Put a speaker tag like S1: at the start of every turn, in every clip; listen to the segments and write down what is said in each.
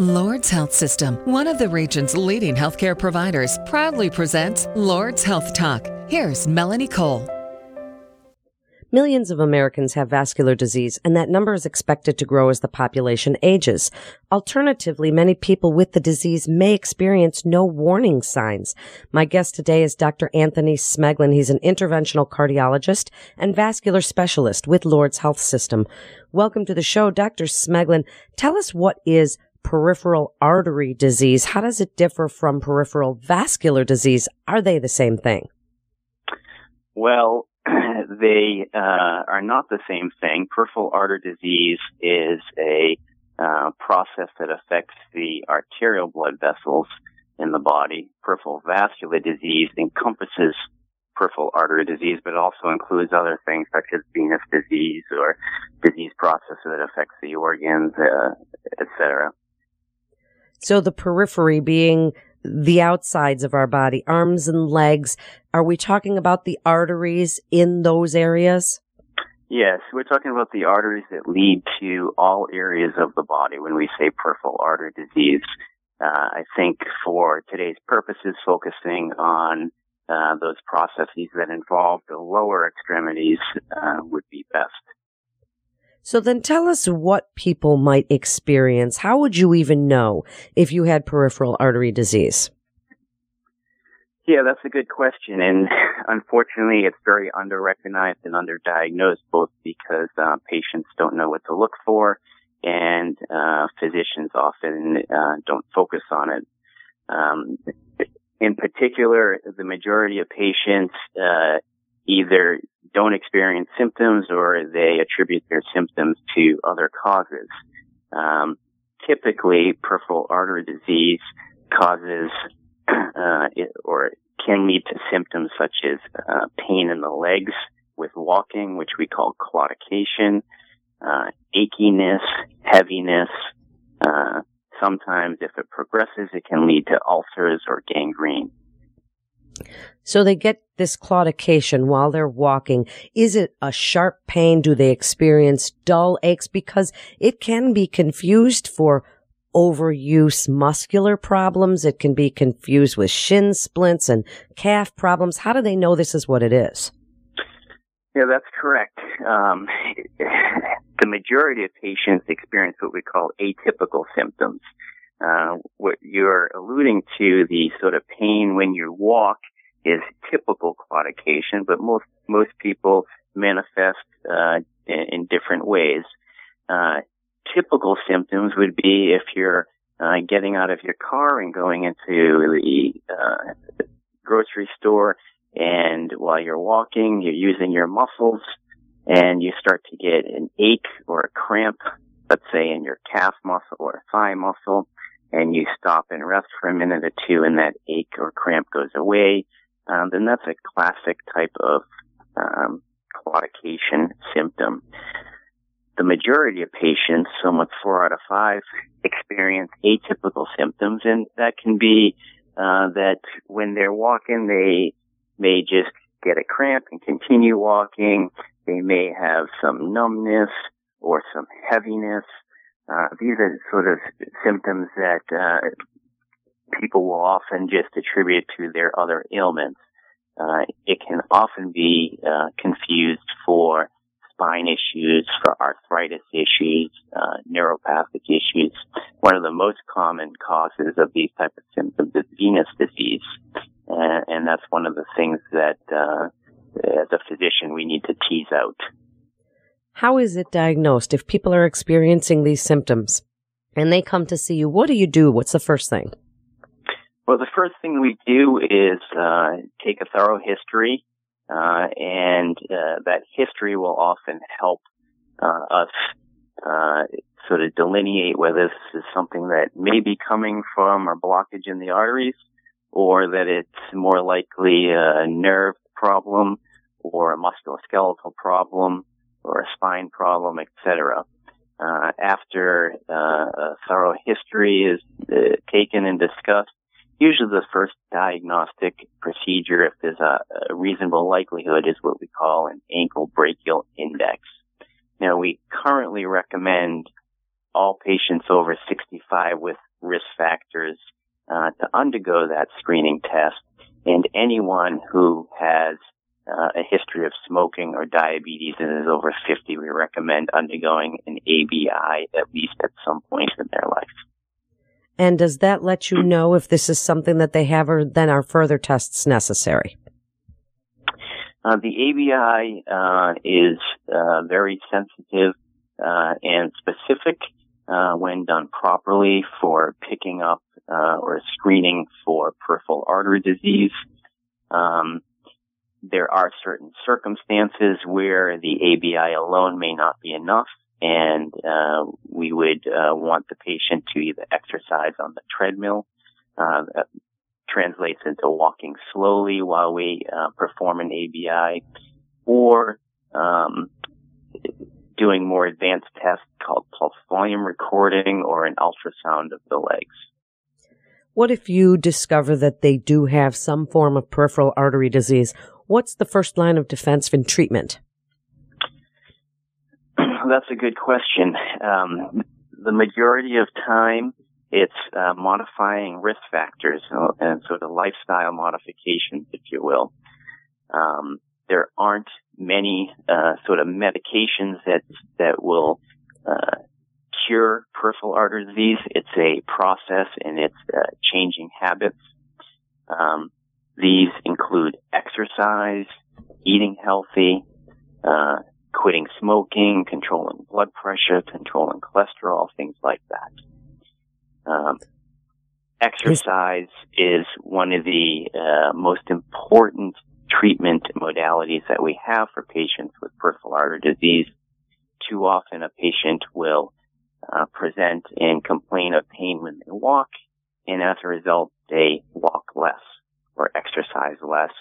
S1: Lourdes Health System, one of the region's leading healthcare providers, proudly presents Lourdes Health Talk. Here's Melanie Cole.
S2: Millions of Americans have vascular disease, and that number is expected to grow as the population ages. Alternatively, many people with the disease may experience no warning signs. My guest today is Dr. Anthony Smeglin. He's an interventional cardiologist and vascular specialist with Lourdes Health System. Welcome to the show, Dr. Smeglin. Tell us what is peripheral artery disease. How does it differ from peripheral vascular disease? Are they the same thing?
S3: Well, they uh, are not the same thing. Peripheral artery disease is a uh, process that affects the arterial blood vessels in the body. Peripheral vascular disease encompasses peripheral artery disease, but also includes other things such as venous disease or disease process that affects the organs, uh, etc.
S2: So the periphery being the outsides of our body, arms and legs. Are we talking about the arteries in those areas?
S3: Yes, we're talking about the arteries that lead to all areas of the body when we say peripheral artery disease. Uh, I think for today's purposes, focusing on uh, those processes that involve the lower extremities uh, would be best.
S2: So then tell us what people might experience. How would you even know if you had peripheral artery disease?
S3: Yeah, that's a good question. And unfortunately, it's very underrecognized and underdiagnosed, both because uh, patients don't know what to look for and uh, physicians often uh, don't focus on it. Um, in particular, the majority of patients uh, either don't experience symptoms or they attribute their symptoms to other causes. Um, typically, peripheral artery disease causes uh, or can lead to symptoms such as uh, pain in the legs with walking, which we call claudication, uh, achiness, heaviness. Uh, sometimes, if it progresses, it can lead to ulcers or gangrene.
S2: So they get this claudication while they're walking. Is it a sharp pain? Do they experience dull aches? Because it can be confused for overuse muscular problems. It can be confused with shin splints and calf problems. How do they know this is what it is?
S3: Yeah, that's correct. Um, the majority of patients experience what we call atypical symptoms. Uh, what you're alluding to, the sort of pain when you walk, is typical claudication, but most most people manifest uh, in, in, different ways. Uh, typical symptoms would be if you're uh, getting out of your car and going into the uh, grocery store, and while you're walking, you're using your muscles, and you start to get an ache or a cramp, let's say in your calf muscle or thigh muscle, and you stop and rest for a minute or two, and that ache or cramp goes away um, then that's a classic type of um, claudication symptom. The majority of patients, almost four out of five, experience atypical symptoms, and that can be uh, that when they're walking, they may just get a cramp and continue walking. They may have some numbness or some heaviness. Uh, these are sort of symptoms that uh, people will often just attribute to their other ailments. Uh, it can often be uh, confused for spine issues, for arthritis issues, uh, neuropathic issues. One of the most common causes of these type of symptoms is venous disease, and, and that's one of the things that, uh, as a physician, we need to tease out.
S2: How is it diagnosed if people are experiencing these symptoms and they come to see you? What do you do? What's the first thing?
S3: Well, the first thing we do is uh, take a thorough history, uh, and uh, that history will often help uh, us uh, sort of delineate whether this is something that may be coming from a blockage in the arteries, or that it's more likely a nerve problem, or a musculoskeletal problem, or a spine problem, etc. Uh, after a thorough history is taken and discussed, usually the first diagnostic procedure, if there's a, a, reasonable likelihood, is what we call an ankle brachial index. Now, we currently recommend all patients over 65 with risk factors uh, to undergo that screening test. And anyone who has uh, a history of smoking or diabetes and is over 50, we recommend undergoing an ABI at least at some point in their life.
S2: And does that let you know if this is something that they have or then are further tests necessary?
S3: Uh, the ABI uh, is uh, very sensitive uh, and specific uh, when done properly for picking up uh, or screening for peripheral artery disease. Um, there are certain circumstances where the ABI alone may not be enough, and uh, we would uh, want the patient to either exercise on the treadmill. Uh, that translates into walking slowly while we uh, perform an ABI, or um, doing more advanced tests called pulse volume recording or an ultrasound of the legs.
S2: What if you discover that they do have some form of peripheral artery disease? What's the first line of defense for treatment?
S3: That's a good question. Um, the majority of time, it's uh, modifying risk factors uh, and sort of lifestyle modifications, if you will. Um, there aren't many uh, sort of medications that that will uh, cure peripheral artery disease. It's a process and it's uh, changing habits. Um, these include exercise, eating healthy, quitting smoking, controlling blood pressure, controlling cholesterol, things like that. Um, exercise is one of the uh, most important treatment modalities that we have for patients with peripheral artery disease. Too often a patient will uh, present and complain of pain when they walk, and as a result, they walk less or exercise less.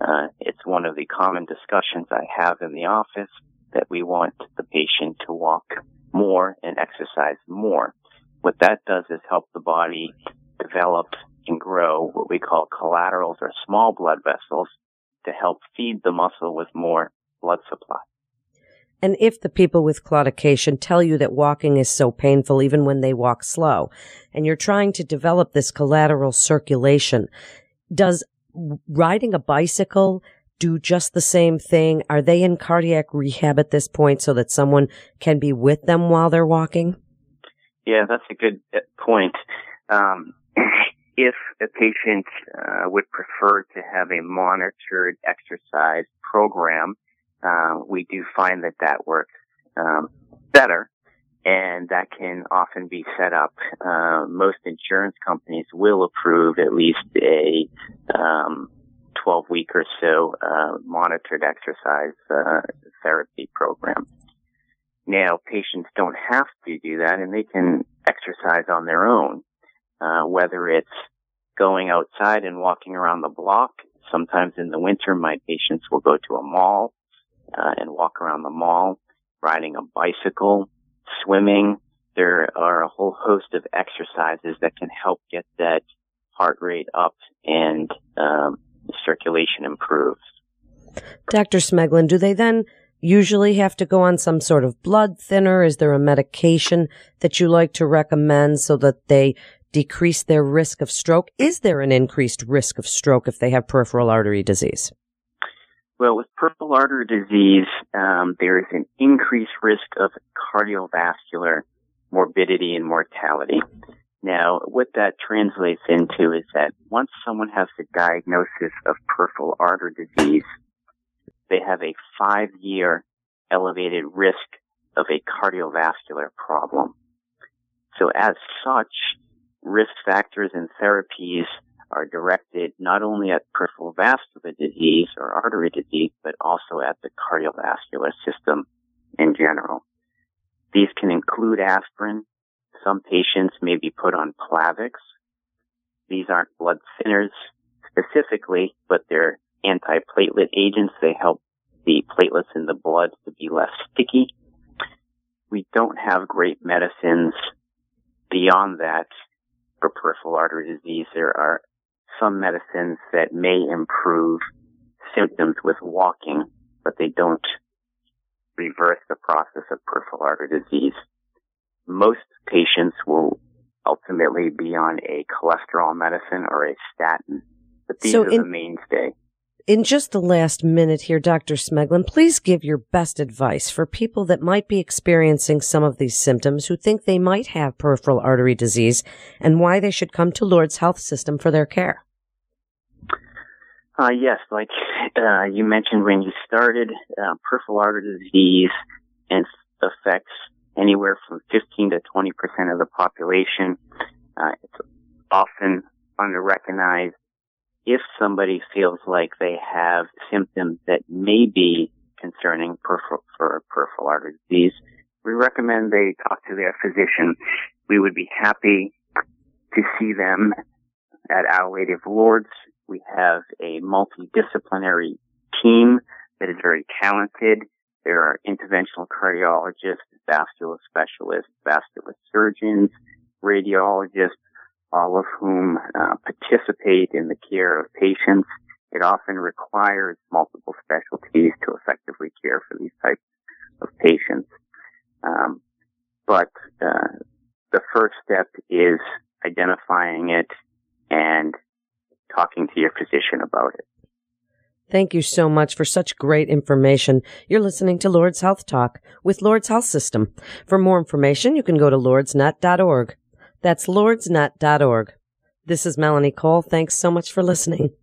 S3: Uh, it's one of the common discussions I have in the office that we want the patient to walk more and exercise more. What that does is help the body develop and grow what we call collaterals or small blood vessels to help feed the muscle with more blood supply.
S2: And if the people with claudication tell you that walking is so painful even when they walk slow, and you're trying to develop this collateral circulation, does riding a bicycle do just the same thing? Are they in cardiac rehab at this point so that someone can be with them while they're walking?
S3: Yeah, that's a good uh, point. Um, if a patient uh, would prefer to have a monitored exercise program, uh, we do find that that works um, better, and that can often be set up. Uh, most insurance companies will approve at least a um, 12 week or so uh, monitored exercise uh, therapy program. Now, patients don't have to do that, and they can exercise on their own uh, whether it's going outside and walking around the block. Sometimes in the winter, my patients will go to a mall uh, and walk around the mall, riding a bicycle, swimming. There are a whole host of exercises that can help get that heart rate up and um, circulation improves.
S2: Dr. Smeglin, do they then usually have to go on some sort of blood thinner? Is there a medication that you like to recommend so that they decrease their risk of stroke? Is there an increased risk of stroke if they have peripheral artery disease?
S3: Well, with peripheral artery disease, um, there is an increased risk of cardiovascular morbidity and mortality. Now, what that translates into is that once someone has the diagnosis of peripheral artery disease, they have a five year elevated risk of a cardiovascular problem. So as such, risk factors and therapies are directed not only at peripheral vascular disease or artery disease, but also at the cardiovascular system in general. These can include aspirin. Some patients may be put on Plavix. These aren't blood thinners specifically, but they're antiplatelet agents. They help the platelets in the blood to be less sticky. We don't have great medicines beyond that for peripheral artery disease, there are some medicines that may improve symptoms with walking, but they don't reverse the process of peripheral artery disease. Most patients will ultimately be on a cholesterol medicine or a statin. But these
S2: So
S3: are
S2: in-
S3: the mainstay.
S2: In just the last minute here, Dr. Smeglin, please give your best advice for people that might be experiencing some of these symptoms who think they might have peripheral artery disease and why they should come to Lourdes Health System for their care.
S3: Uh, yes, like uh, you mentioned when you started, uh, peripheral artery disease and affects anywhere from 15 to 20 percent of the population. Uh, it's often underrecognized. If somebody feels like they have symptoms that may be concerning peripheral, for peripheral artery disease, we recommend they talk to their physician. We would be happy to see them at Our Lady of Lourdes. We have a multidisciplinary team that is very talented. There are interventional cardiologists, vascular specialists, vascular surgeons, radiologists, all of whom uh, participate in the care of patients. It often requires multiple specialties to effectively care for these types of patients. Um, but uh, the first step is identifying it and talking to your physician about it.
S2: Thank you so much for such great information. You're listening to Lourdes Health Talk with Lourdes Health System. For more information, you can go to lourdesnet.org. That's lourdesnet.org. This is Melanie Cole. Thanks so much for listening.